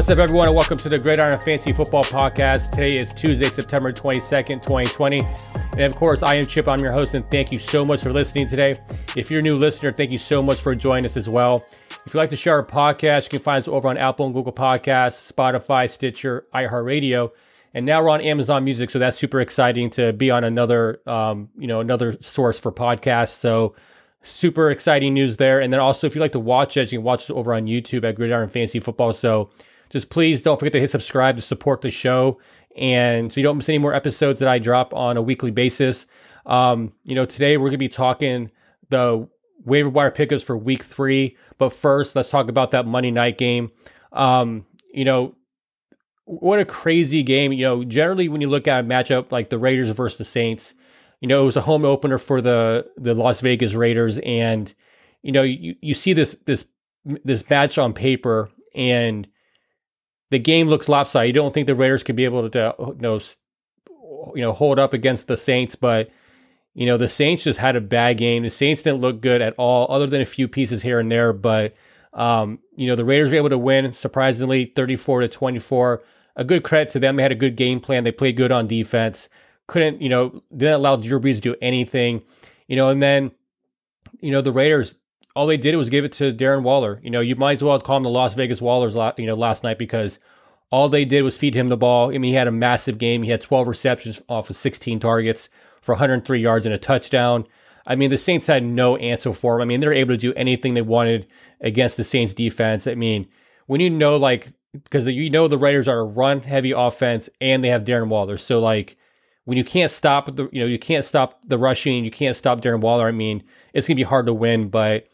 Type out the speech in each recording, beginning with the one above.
What's up, everyone, and welcome to the Gridiron Fantasy Football Podcast. Today is Tuesday, September 22nd, 2020. And of course, I am Chip. I'm your host, and thank you so much for listening today. If you're a new listener, thank you so much for joining us as well. If you'd like to share our podcast, you can find us over on Apple and Google Podcasts, Spotify, Stitcher, iHeartRadio, and now we're on Amazon Music. So that's super exciting to be on another, um, you know, another source for podcasts. So super exciting news there. And then also, if you'd like to watch us, you can watch us over on YouTube at Gridiron Fantasy Football. So just please don't forget to hit subscribe to support the show and so you don't miss any more episodes that I drop on a weekly basis. Um, you know, today we're going to be talking the waiver wire pickups for week three. But first, let's talk about that Monday night game. Um, you know, what a crazy game. You know, generally when you look at a matchup like the Raiders versus the Saints, you know, it was a home opener for the the Las Vegas Raiders, and you know, you, you see this this this match on paper, and the game looks lopsided. You don't think the Raiders could be able to, you know, you know, hold up against the Saints, but you know, the Saints just had a bad game. The Saints didn't look good at all, other than a few pieces here and there. But um, you know, the Raiders were able to win surprisingly, thirty-four to twenty-four. A good credit to them. They had a good game plan. They played good on defense. Couldn't, you know, didn't allow Drew Brees to do anything. You know, and then, you know, the Raiders all they did was give it to Darren Waller. You know, you might as well call him the Las Vegas Wallers, you know, last night because all they did was feed him the ball. I mean, he had a massive game. He had 12 receptions off of 16 targets for 103 yards and a touchdown. I mean, the Saints had no answer for him. I mean, they're able to do anything they wanted against the Saints defense. I mean, when you know, like, because you know the Raiders are a run heavy offense and they have Darren Waller. So, like, when you can't stop the, you know, you can't stop the rushing, you can't stop Darren Waller. I mean, it's going to be hard to win, but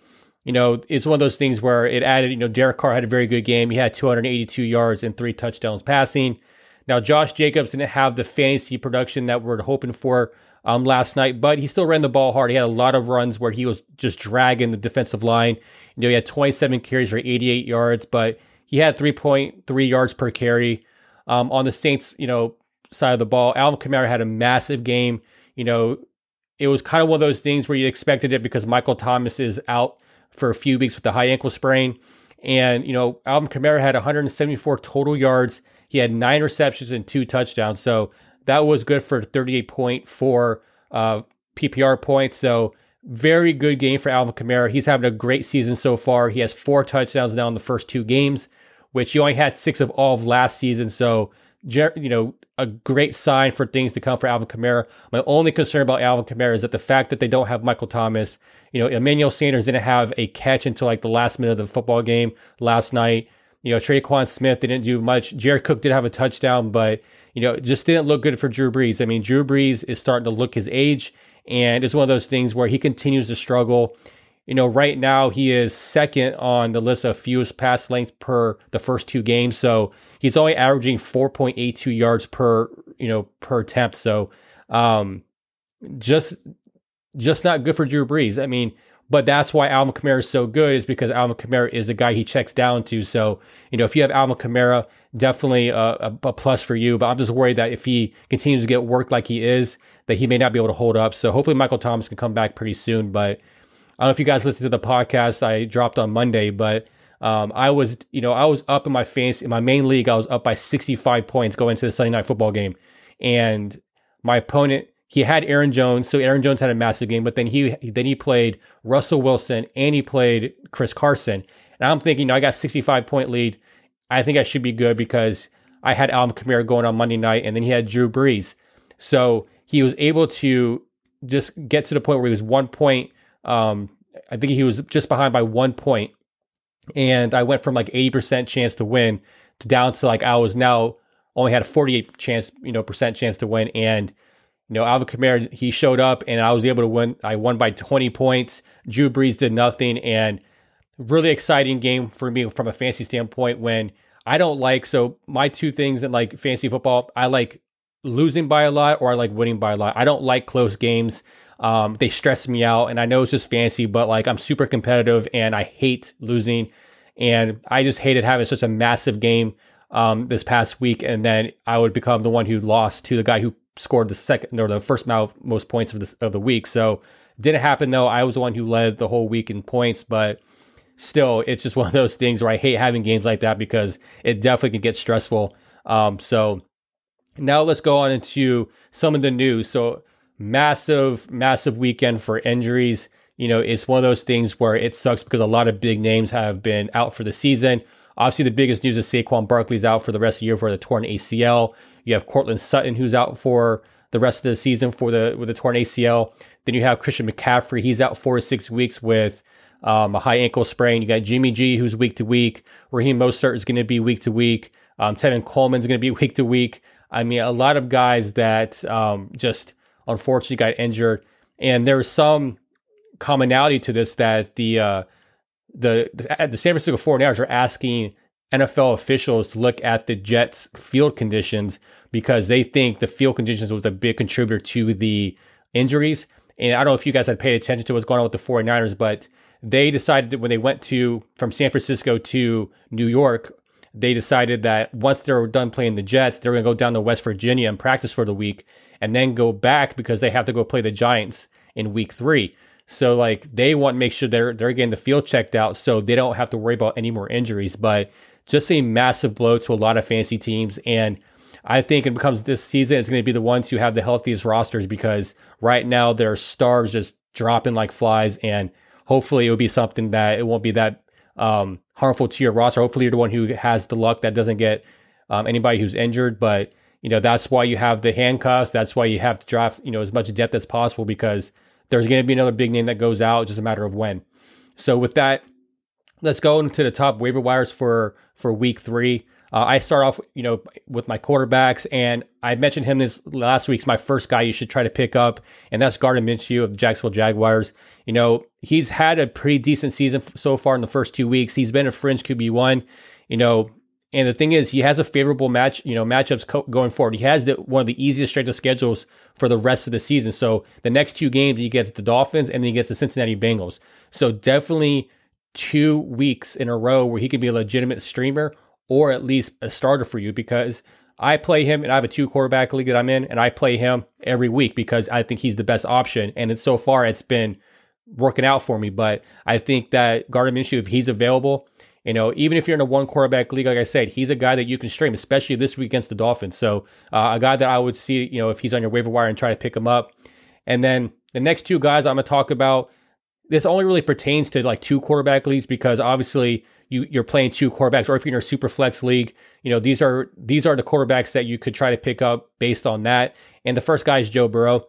you know, it's one of those things where it added, you know, Derek Carr had a very good game. He had 282 yards and three touchdowns passing. Now, Josh Jacobs didn't have the fantasy production that we're hoping for um, last night, but he still ran the ball hard. He had a lot of runs where he was just dragging the defensive line. You know, he had 27 carries for 88 yards, but he had 3.3 yards per carry. Um, on the Saints, you know, side of the ball, Alvin Kamara had a massive game. You know, it was kind of one of those things where you expected it because Michael Thomas is out for a few weeks with the high ankle sprain. And, you know, Alvin Kamara had 174 total yards. He had nine receptions and two touchdowns. So that was good for 38.4 uh, PPR points. So very good game for Alvin Kamara. He's having a great season so far. He has four touchdowns now in the first two games, which he only had six of all of last season. So, you know, a great sign for things to come for Alvin Kamara. My only concern about Alvin Kamara is that the fact that they don't have Michael Thomas, you know, Emmanuel Sanders didn't have a catch until like the last minute of the football game last night. You know, Tre'Quan Smith didn't do much. Jared Cook did have a touchdown, but you know, just didn't look good for Drew Brees. I mean, Drew Brees is starting to look his age, and it's one of those things where he continues to struggle. You know, right now he is second on the list of fewest pass length per the first two games. So he's only averaging 4.82 yards per you know per attempt. So um, just just not good for Drew Brees. I mean, but that's why Alvin Kamara is so good is because Alvin Kamara is the guy he checks down to. So you know if you have Alvin Kamara, definitely a, a, a plus for you. But I'm just worried that if he continues to get worked like he is, that he may not be able to hold up. So hopefully Michael Thomas can come back pretty soon. But I don't know if you guys listened to the podcast I dropped on Monday, but um, I was, you know, I was up in my fantasy in my main league. I was up by 65 points going into the Sunday night football game, and my opponent he had Aaron Jones, so Aaron Jones had a massive game. But then he then he played Russell Wilson and he played Chris Carson, and I'm thinking, you know, I got 65 point lead. I think I should be good because I had Alvin Kamara going on Monday night, and then he had Drew Brees, so he was able to just get to the point where he was one point. Um, I think he was just behind by one point and I went from like 80% chance to win to down to like I was now only had a 48 chance, you know, percent chance to win. And, you know, Alvin Kamara, he showed up and I was able to win. I won by 20 points. Drew Brees did nothing. And really exciting game for me from a fantasy standpoint when I don't like, so my two things in like fantasy football, I like losing by a lot or I like winning by a lot. I don't like close games. Um, they stress me out, and I know it's just fancy, but like I'm super competitive and I hate losing, and I just hated having such a massive game um, this past week, and then I would become the one who lost to the guy who scored the second or the first most points of the of the week. So didn't happen though. I was the one who led the whole week in points, but still, it's just one of those things where I hate having games like that because it definitely can get stressful. Um, so now let's go on into some of the news. So massive, massive weekend for injuries. You know, it's one of those things where it sucks because a lot of big names have been out for the season. Obviously, the biggest news is Saquon Barkley's out for the rest of the year for the torn ACL. You have Courtland Sutton who's out for the rest of the season for the with the torn ACL. Then you have Christian McCaffrey. He's out four to six weeks with um, a high ankle sprain. You got Jimmy G who's week to week. Raheem Mostert is going to be week to week. Um, Tevin Coleman's going to be week to week. I mean, a lot of guys that um, just unfortunately got injured, and there's some commonality to this that the uh, the the San Francisco 49ers are asking NFL officials to look at the Jets' field conditions because they think the field conditions was a big contributor to the injuries. And I don't know if you guys had paid attention to what's going on with the 49ers, but they decided that when they went to from San Francisco to New York, they decided that once they were done playing the Jets, they're going to go down to West Virginia and practice for the week and then go back because they have to go play the Giants in week three. So like they want to make sure they're they're getting the field checked out so they don't have to worry about any more injuries. But just a massive blow to a lot of fantasy teams. And I think it becomes this season it's going to be the ones who have the healthiest rosters because right now their stars just dropping like flies and hopefully it will be something that it won't be that um, harmful to your roster. Hopefully, you're the one who has the luck that doesn't get um, anybody who's injured. But you know that's why you have the handcuffs. That's why you have to draft you know as much depth as possible because there's going to be another big name that goes out. It's just a matter of when. So with that, let's go into the top waiver wires for for week three. Uh, I start off, you know, with my quarterbacks, and I mentioned him this last week's my first guy you should try to pick up, and that's Gardner Minshew of the Jacksonville Jaguars. You know, he's had a pretty decent season so far in the first two weeks. He's been a fringe QB one, you know, and the thing is, he has a favorable match, you know, matchups co- going forward. He has the, one of the easiest strength of schedules for the rest of the season. So the next two games, he gets the Dolphins and then he gets the Cincinnati Bengals. So definitely two weeks in a row where he could be a legitimate streamer or at least a starter for you because I play him and I have a two quarterback league that I'm in and I play him every week because I think he's the best option. And it's so far it's been working out for me. But I think that Gardner Minshew, if he's available, you know, even if you're in a one quarterback league, like I said, he's a guy that you can stream, especially this week against the Dolphins. So uh, a guy that I would see, you know, if he's on your waiver wire and try to pick him up. And then the next two guys I'm going to talk about, this only really pertains to like two quarterback leagues because obviously you you're playing two quarterbacks, or if you're in a super flex league, you know these are these are the quarterbacks that you could try to pick up based on that. And the first guy is Joe Burrow.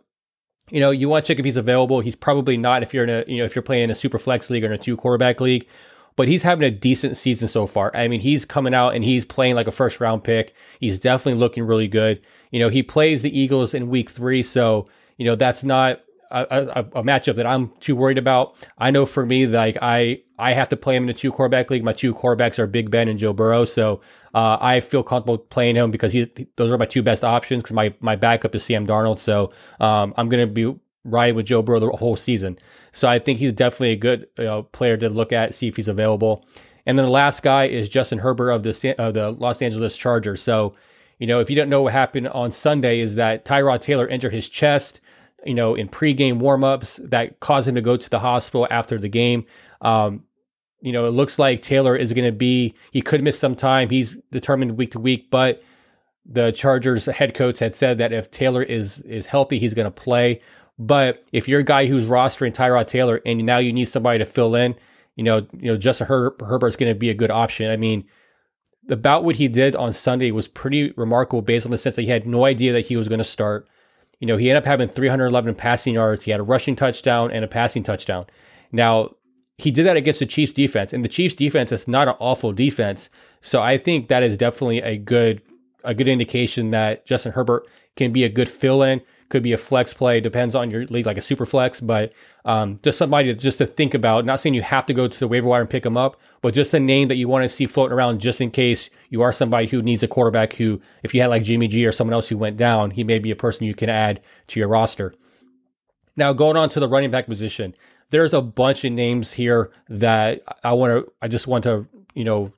You know, you want to check if he's available. He's probably not if you're in a you know if you're playing in a super flex league or in a two quarterback league. But he's having a decent season so far. I mean, he's coming out and he's playing like a first round pick. He's definitely looking really good. You know, he plays the Eagles in week three, so you know that's not a, a, a, matchup that I'm too worried about. I know for me, like I I have to play him in a two quarterback league. My two quarterbacks are Big Ben and Joe Burrow, so uh, I feel comfortable playing him because he those are my two best options. Because my my backup is Sam Darnold, so um, I'm going to be riding with Joe Burrow the whole season. So I think he's definitely a good you know, player to look at, see if he's available. And then the last guy is Justin Herbert of the of the Los Angeles Chargers. So you know if you don't know what happened on Sunday is that Tyrod Taylor injured his chest you know, in pregame warmups that caused him to go to the hospital after the game. Um, you know, it looks like Taylor is going to be, he could miss some time. He's determined week to week, but the Chargers head coach had said that if Taylor is is healthy, he's going to play. But if you're a guy who's rostering Tyrod Taylor and now you need somebody to fill in, you know, you know, Justin Her- Herbert's going to be a good option. I mean, about what he did on Sunday was pretty remarkable based on the sense that he had no idea that he was going to start. You know, he ended up having 311 passing yards. He had a rushing touchdown and a passing touchdown. Now, he did that against the Chiefs defense, and the Chiefs defense is not an awful defense. So I think that is definitely a good a good indication that Justin Herbert can be a good fill in could be a flex play. Depends on your league, like a super flex, but um, just somebody just to think about. Not saying you have to go to the waiver wire and pick them up, but just a name that you want to see floating around just in case you are somebody who needs a quarterback. Who, if you had like Jimmy G or someone else who went down, he may be a person you can add to your roster. Now going on to the running back position, there's a bunch of names here that I want to. I just want to you know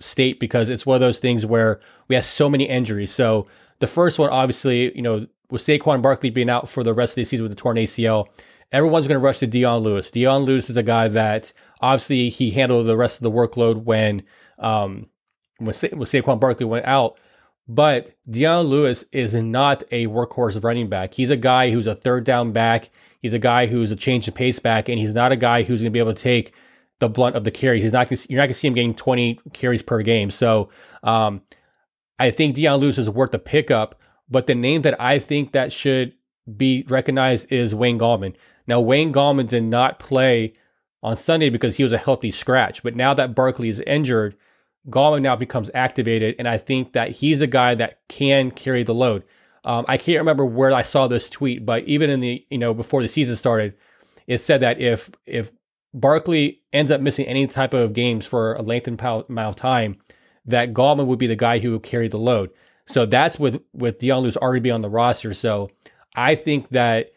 state because it's one of those things where we have so many injuries. So the first one, obviously, you know, with Saquon Barkley being out for the rest of the season with the torn ACL, everyone's going to rush to Dion Lewis. Dion Lewis is a guy that Obviously, he handled the rest of the workload when um, when, Sa- when Saquon Barkley went out. But Dion Lewis is not a workhorse running back. He's a guy who's a third down back. He's a guy who's a change of pace back, and he's not a guy who's going to be able to take the blunt of the carries. He's not. Gonna, you're not going to see him getting 20 carries per game. So um, I think Dion Lewis is worth the pickup. But the name that I think that should be recognized is Wayne Gallman. Now Wayne Gallman did not play on Sunday because he was a healthy scratch. But now that Barkley is injured, Gallman now becomes activated, and I think that he's a guy that can carry the load. Um, I can't remember where I saw this tweet, but even in the you know before the season started, it said that if if Barkley ends up missing any type of games for a lengthened amount of time, that Gallman would be the guy who would carry the load. So that's with with Dion Lewis already be on the roster. So I think that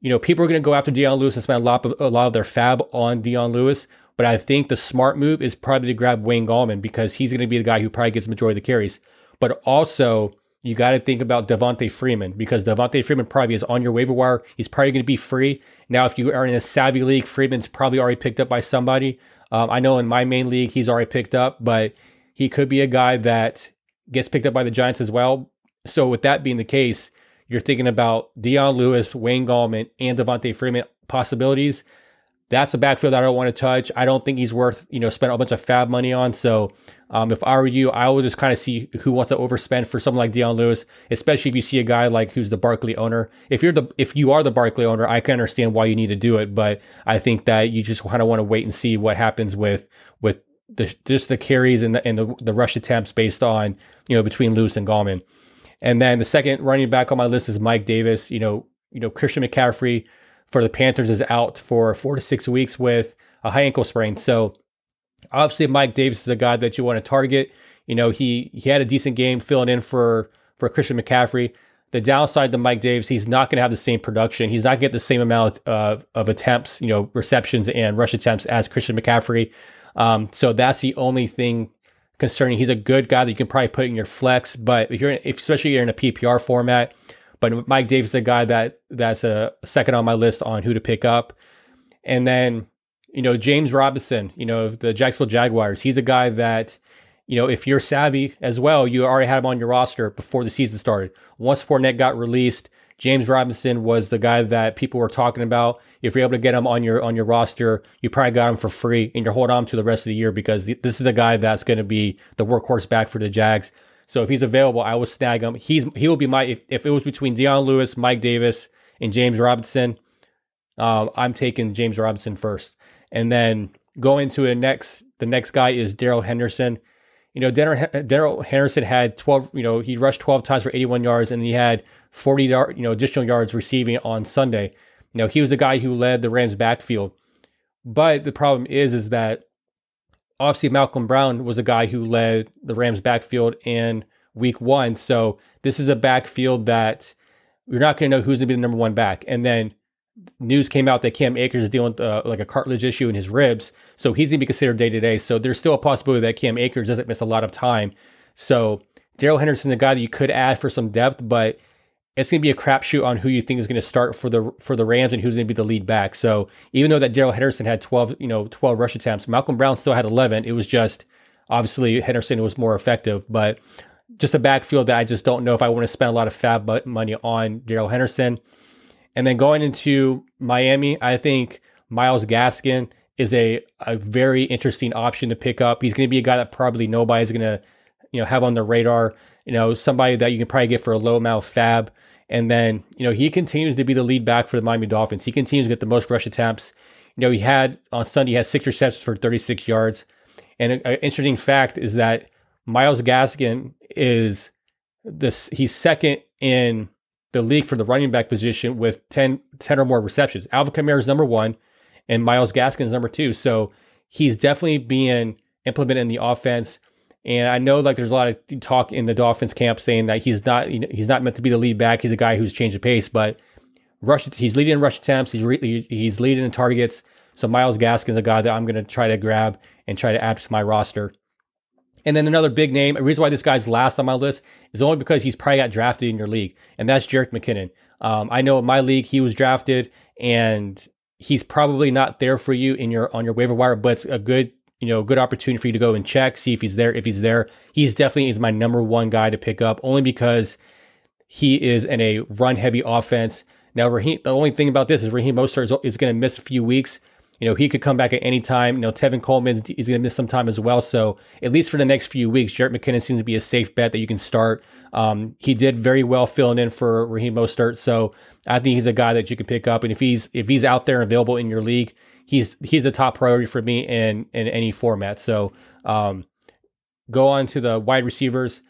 you know people are going to go after Dion Lewis and spend a lot of a lot of their fab on Dion Lewis. But I think the smart move is probably to grab Wayne Gallman because he's going to be the guy who probably gets the majority of the carries. But also, you got to think about Devonta Freeman because Devonta Freeman probably is on your waiver wire. He's probably going to be free. Now, if you are in a savvy league, Freeman's probably already picked up by somebody. Um, I know in my main league, he's already picked up, but he could be a guy that gets picked up by the Giants as well. So, with that being the case, you're thinking about Dion Lewis, Wayne Gallman, and Devonta Freeman possibilities that's a backfield I don't want to touch. I don't think he's worth, you know, spend a bunch of fab money on. So um, if I were you, I would just kind of see who wants to overspend for someone like Dion Lewis, especially if you see a guy like who's the Barkley owner. If you're the if you are the Barkley owner, I can understand why you need to do it, but I think that you just kind of want to wait and see what happens with with the, just the carries and the and the, the rush attempts based on you know between Lewis and Gallman. And then the second running back on my list is Mike Davis. You know, you know Christian McCaffrey for the Panthers is out for four to six weeks with a high ankle sprain. So obviously Mike Davis is a guy that you want to target. You know, he he had a decent game filling in for for Christian McCaffrey. The downside to Mike Davis, he's not going to have the same production. He's not going to get the same amount of, of attempts, you know, receptions and rush attempts as Christian McCaffrey. Um, so that's the only thing concerning. He's a good guy that you can probably put in your flex, but if you're in, if, especially you're in a PPR format, but Mike Davis is a guy that that's a second on my list on who to pick up. And then, you know, James Robinson, you know, the Jacksonville Jaguars, he's a guy that, you know, if you're savvy as well, you already had him on your roster before the season started. Once Fournette got released, James Robinson was the guy that people were talking about. If you're able to get him on your on your roster, you probably got him for free, and you're holding on to the rest of the year because this is a guy that's going to be the workhorse back for the Jags. So if he's available, I will snag him. He's he will be my if, if it was between Dion Lewis, Mike Davis, and James Robinson. Um, I'm taking James Robinson first, and then going to the next. The next guy is Darrell Henderson. You know, Darrell Henderson had 12. You know, he rushed 12 times for 81 yards, and he had 40 yard, you know additional yards receiving on Sunday. You know, he was the guy who led the Rams backfield. But the problem is, is that obviously Malcolm Brown was a guy who led the Rams backfield in week one. So this is a backfield that you're not going to know who's going to be the number one back. And then news came out that Cam Akers is dealing with uh, like a cartilage issue in his ribs. So he's going to be considered day to day. So there's still a possibility that Cam Akers doesn't miss a lot of time. So Darrell Henderson, the guy that you could add for some depth, but it's going to be a crapshoot on who you think is going to start for the for the Rams and who's going to be the lead back. So even though that Darrell Henderson had 12, you know, 12 rush attempts, Malcolm Brown still had 11. It was just obviously Henderson was more effective, but just a backfield that I just don't know if I want to spend a lot of fab money on Darrell Henderson. And then going into Miami, I think Myles Gaskin is a, a very interesting option to pick up. He's going to be a guy that probably nobody's going to, you know, have on the radar. You know, somebody that you can probably get for a low amount fab. And then, you know, he continues to be the lead back for the Miami Dolphins. He continues to get the most rush attempts. You know, he had on Sunday, he had six receptions for 36 yards. And an interesting fact is that Myles Gaskin is this, he's second in the league for the running back position with 10, 10 or more receptions. Alvin Kamara is number one, and Myles Gaskin is number two. So he's definitely being implemented in the offense. And I know like there's a lot of talk in the Dolphins camp saying that he's not you know, he's not meant to be the lead back. He's a guy who's changed the pace, but rush he's leading in rush attempts. He's re, he's leading in targets. So Myles Gaskin's a guy that I'm going to try to grab and try to add to my roster. And then another big name, a reason why this guy's last on my list is only because he's probably got drafted in your league, and that's Jerick McKinnon. Um, I know in my league he was drafted, and he's probably not there for you in your on your waiver wire, but it's a good you know good opportunity for you to go and check, see if he's there. If he's there, he's definitely is my number one guy to pick up, only because he is in a run heavy offense. Now, Raheem, the only thing about this is Raheem Mostert is, is going to miss a few weeks. You know, he could come back at any time. You know, Tevin Coleman is going to miss some time as well. So, at least for the next few weeks, Jerick McKinnon seems to be a safe bet that you can start. Um, he did very well filling in for Raheem Mostert. So, I think he's a guy that you can pick up. And if he's if he's out there available in your league, he's he's the top priority for me in in any format. So, um, go on to the wide receivers.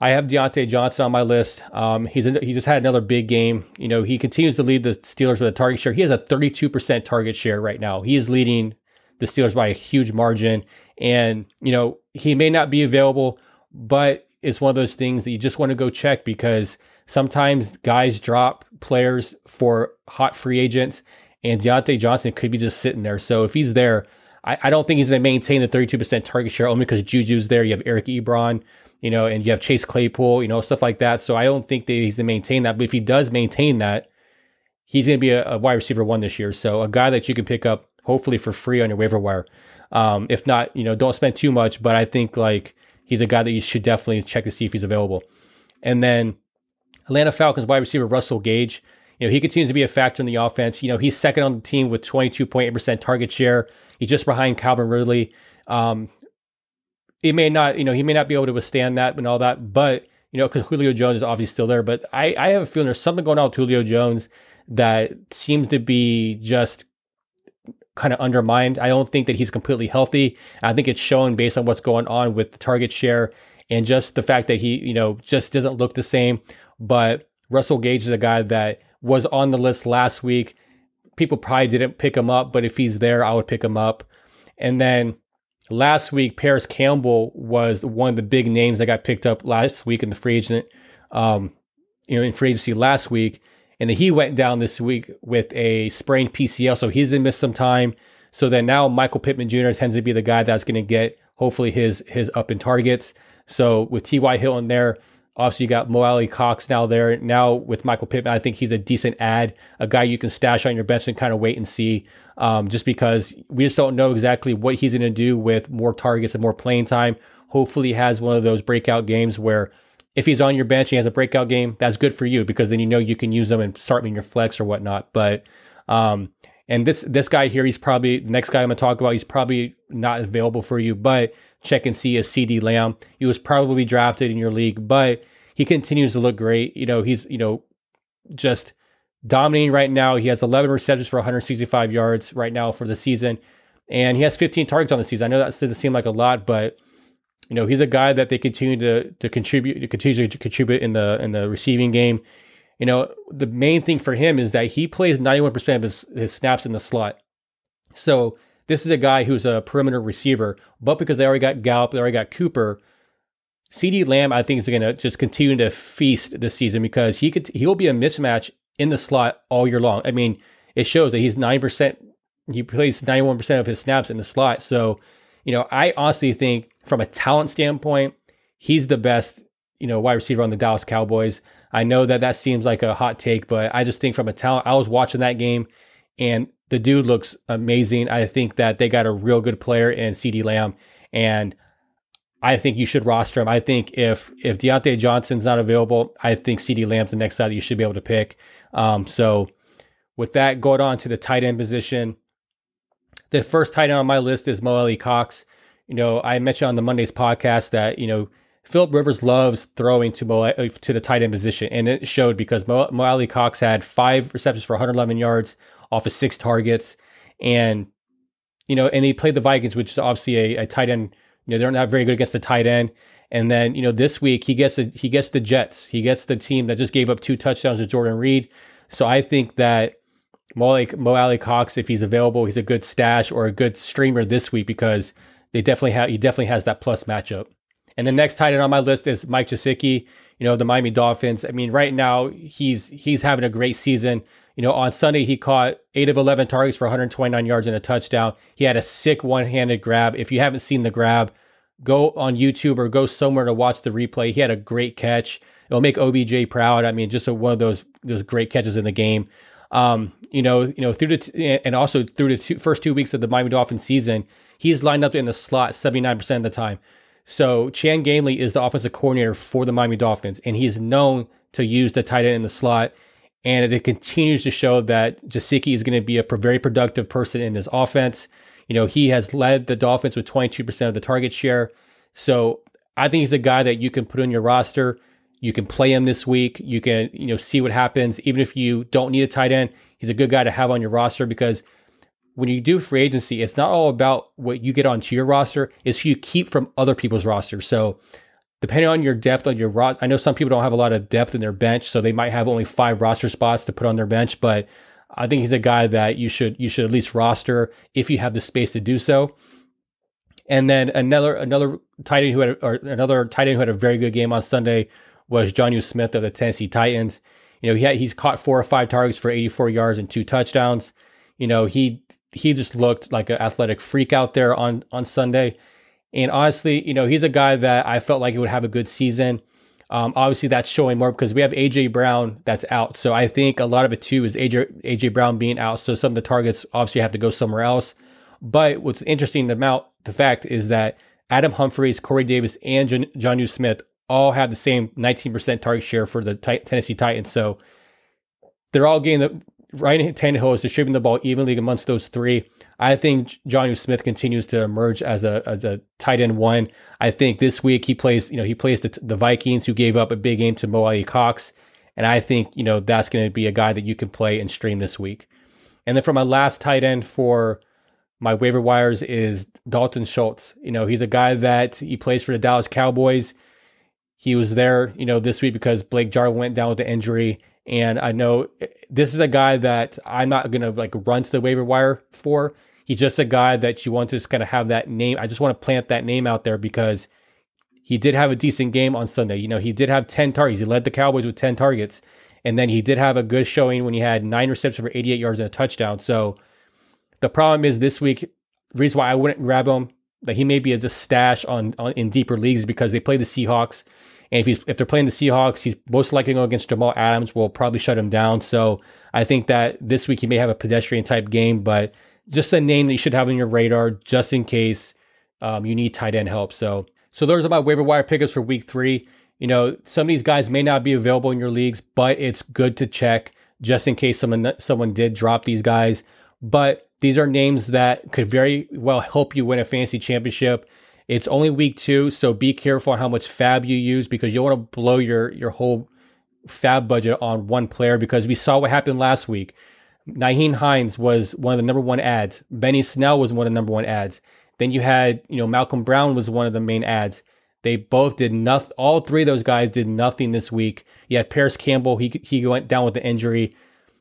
I have Diontae Johnson on my list. Um, he's he just had another big game. You know, he continues to lead the Steelers with a target share. He has a 32% target share right now. He is leading the Steelers by a huge margin. And, you know, he may not be available, but it's one of those things that you just want to go check because sometimes guys drop players for hot free agents, and Diontae Johnson could be just sitting there. So if he's there, I, I don't think he's going to maintain the 32% target share only because Juju's there. You have Eric Ebron you know, and you have Chase Claypool, you know, stuff like that. So I don't think that he's going to maintain that. But if he does maintain that, he's going to be a, a, wide receiver one this year. So a guy that you can pick up hopefully for free on your waiver wire. Um, if not, you know, don't spend too much. But I think like he's a guy that you should definitely check to see if he's available. And then Atlanta Falcons wide receiver Russell Gage. Know, he continues to be a factor in the offense. You know, he's second on the team with 22.8% target share. He's just behind Calvin Ridley. Um, he may not, you know, he may not be able to withstand that and all that, but you know, because Julio Jones is obviously still there. But I, I have a feeling there's something going on with Julio Jones that seems to be just kind of undermined. I don't think that he's completely healthy. I think it's shown based on what's going on with the target share and just the fact that he, you know, just doesn't look the same. But Russell Gage is a guy that was on the list last week. People probably didn't pick him up, but if he's there, I would pick him up. And then last week, Parris Campbell was one of the big names that got picked up last week in the free agent, um, you know, in free agency last week. And he went down this week with a sprained PCL, so he's gonna miss some time. So then now Michael Pittman Jr. tends to be the guy that's gonna get hopefully his his up in targets. So with T.Y. Hilton there, Obviously, you got Mo Alie-Cox now there. Now with Michael Pittman, I think he's a decent ad, a guy you can stash on your bench and kind of wait and see. Um, just because we just don't know exactly what he's going to do with more targets and more playing time. Hopefully, he has one of those breakout games where if he's on your bench, and he has a breakout game. That's good for you because then you know you can use him and start in your flex or whatnot. But um, and this this guy here, he's probably the next guy I'm gonna talk about. He's probably not available for you, but check and see is CeeDee Lamb. He was probably drafted in your league, but he continues to look great. You know, he's, you know, just dominating right now. He has 11 receptions for 165 yards right now for the season, and he has 15 targets on the season. I know that doesn't seem like a lot, but you know, he's a guy that they continue to to contribute to continue to contribute in the in the receiving game. You know, the main thing for him is that he plays 91% of his, his snaps in the slot. So this is a guy who's a perimeter receiver, but because they already got Gallup, they already got Cooper. CeeDee Lamb, I think, is going to just continue to feast this season because he could he'll be a mismatch in the slot all year long. I mean, it shows that he's nine percent. He plays ninety one percent of his snaps in the slot. So, you know, I honestly think from a talent standpoint, he's the best. You know, wide receiver on the Dallas Cowboys. I know that that seems like a hot take, but I just think from a talent, I was watching that game and the dude looks amazing. I think that they got a real good player in CeeDee Lamb, and I think you should roster him. I think if if Diontae Johnson's not available, I think CeeDee Lamb's the next guy that you should be able to pick. Um, so with that, going on to the tight end position, the first tight end on my list is Mo Alie-Cox. You know, I mentioned on the Mondays podcast that you know Philip Rivers loves throwing to Mo, to the tight end position, and it showed because Mo, Mo Alie-Cox had five receptions for 111 yards, off of six targets. And, you know, and he played the Vikings, which is obviously a, a tight end. You know, they're not very good against the tight end. And then, you know, this week he gets a, he gets the Jets. He gets the team that just gave up two touchdowns to Jordan Reed. So I think that Mo, Mo Alie-Cox, if he's available, he's a good stash or a good streamer this week because they definitely have he definitely has that plus matchup. And the next tight end on my list is Mike Gesicki, you know, the Miami Dolphins. I mean, right now he's he's having a great season. You know, on Sunday, he caught eight of 11 targets for 129 yards and a touchdown. He had a sick one handed grab. If you haven't seen the grab, go on YouTube or go somewhere to watch the replay. He had a great catch. It'll make OBJ proud. I mean, just a, one of those those great catches in the game. Um, you know, you know, through the t- and also through the two, first two weeks of the Miami Dolphins season, he's lined up in the slot 79% of the time. So Chan Gailey is the offensive coordinator for the Miami Dolphins, and he's known to use the tight end in the slot. And it continues to show that Gesicki is going to be a very productive person in this offense. You know, he has led the Dolphins with 22% of the target share. So I think he's a guy that you can put on your roster. You can play him this week. You can, you know, see what happens. Even if you don't need a tight end, he's a good guy to have on your roster because when you do free agency, it's not all about what you get onto your roster, it's who you keep from other people's rosters. So depending on your depth on your roster, I know some people don't have a lot of depth in their bench, so they might have only five roster spots to put on their bench, but I think he's a guy that you should you should at least roster if you have the space to do so. And then another another tight end who had or another tight end who had a very good game on Sunday was Jonnu Smith of the Tennessee Titans. You know, he had, he's caught four or five targets for 84 yards and two touchdowns. You know, he he just looked like an athletic freak out there on on Sunday. And honestly, you know, he's a guy that I felt like he would have a good season. Um, obviously, that's showing more because we have AJ Brown that's out. So I think a lot of it too is AJ AJ Brown being out. So some of the targets obviously have to go somewhere else. But what's interesting about the fact is that Adam Humphries, Corey Davis, and John, Jonnu Smith all have the same 19% target share for the t- Tennessee Titans. So they're all getting the Ryan Tannehill is distributing the ball evenly amongst those three. I think Jonnu Smith continues to emerge as a as a tight end one. I think this week he plays, you know, he plays the, the Vikings who gave up a big game to Mo Alie-Cox, and I think you know that's going to be a guy that you can play and stream this week. And then for my last tight end for my waiver wires is Dalton Schultz. You know, he's a guy that he plays for the Dallas Cowboys. He was there, you know, this week because Blake Jarwin went down with the injury. And I know eh, this is a guy that I'm not going to like run to the waiver wire for. He's just a guy that you want to just kind of have that name. I just want to plant that name out there because he did have a decent game on Sunday. You know, he did have 10 targets. He led the Cowboys with 10 targets. And then he did have a good showing when he had nine receptions for 88 yards and a touchdown. So the problem is this week, reason why I wouldn't grab him, that he may be a just stash on, on in deeper leagues because they play the Seahawks. And if he's if they're playing the Seahawks, he's most likely going against Jamal Adams. Will probably shut him down. So I think that this week he may have a pedestrian type game, but just a name that you should have on your radar just in case um, you need tight end help. So so those are my waiver wire pickups for week three. You know, some of these guys may not be available in your leagues, but it's good to check just in case someone someone did drop these guys. But these are names that could very well help you win a fantasy championship. It's only week two, so be careful on how much fab you use because you want to blow your your whole fab budget on one player because we saw what happened last week. Nyheim Hines was one of the number one ads. Benny Snell was one of the number one ads. Then you had, you know, Malcolm Brown was one of the main ads. They both did nothing. All three of those guys did nothing this week. You had Parris Campbell. He he went down with the injury.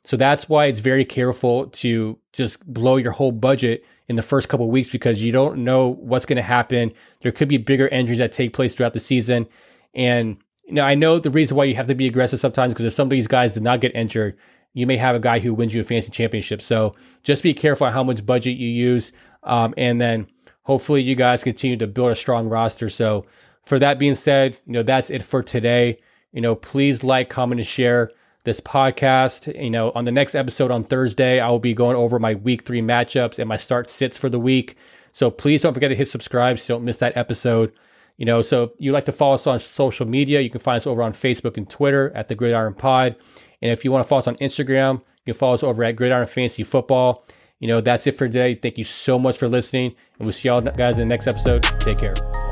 So that's why it's very careful to just blow your whole budget in the first couple weeks because you don't know what's going to happen. There could be bigger injuries that take place throughout the season. And you I know the reason why you have to be aggressive sometimes because if some of these guys did not get injured, you may have a guy who wins you a fantasy championship. So just be careful how much budget you use. Um, and then hopefully you guys continue to build a strong roster. So for that being said, you know, that's it for today. You know, please like, comment, and share this podcast. You know, on the next episode on Thursday, I will be going over my week three matchups and my start sits for the week. So please don't forget to hit subscribe so you don't miss that episode. You know, so if you like to follow us on social media, you can find us over on Facebook and Twitter at the Gridiron Pod. And if you want to follow us on Instagram, you can follow us over at Gridiron Fantasy Football. You know, that's it for today. Thank you so much for listening. And we'll see y'all guys in the next episode. Take care.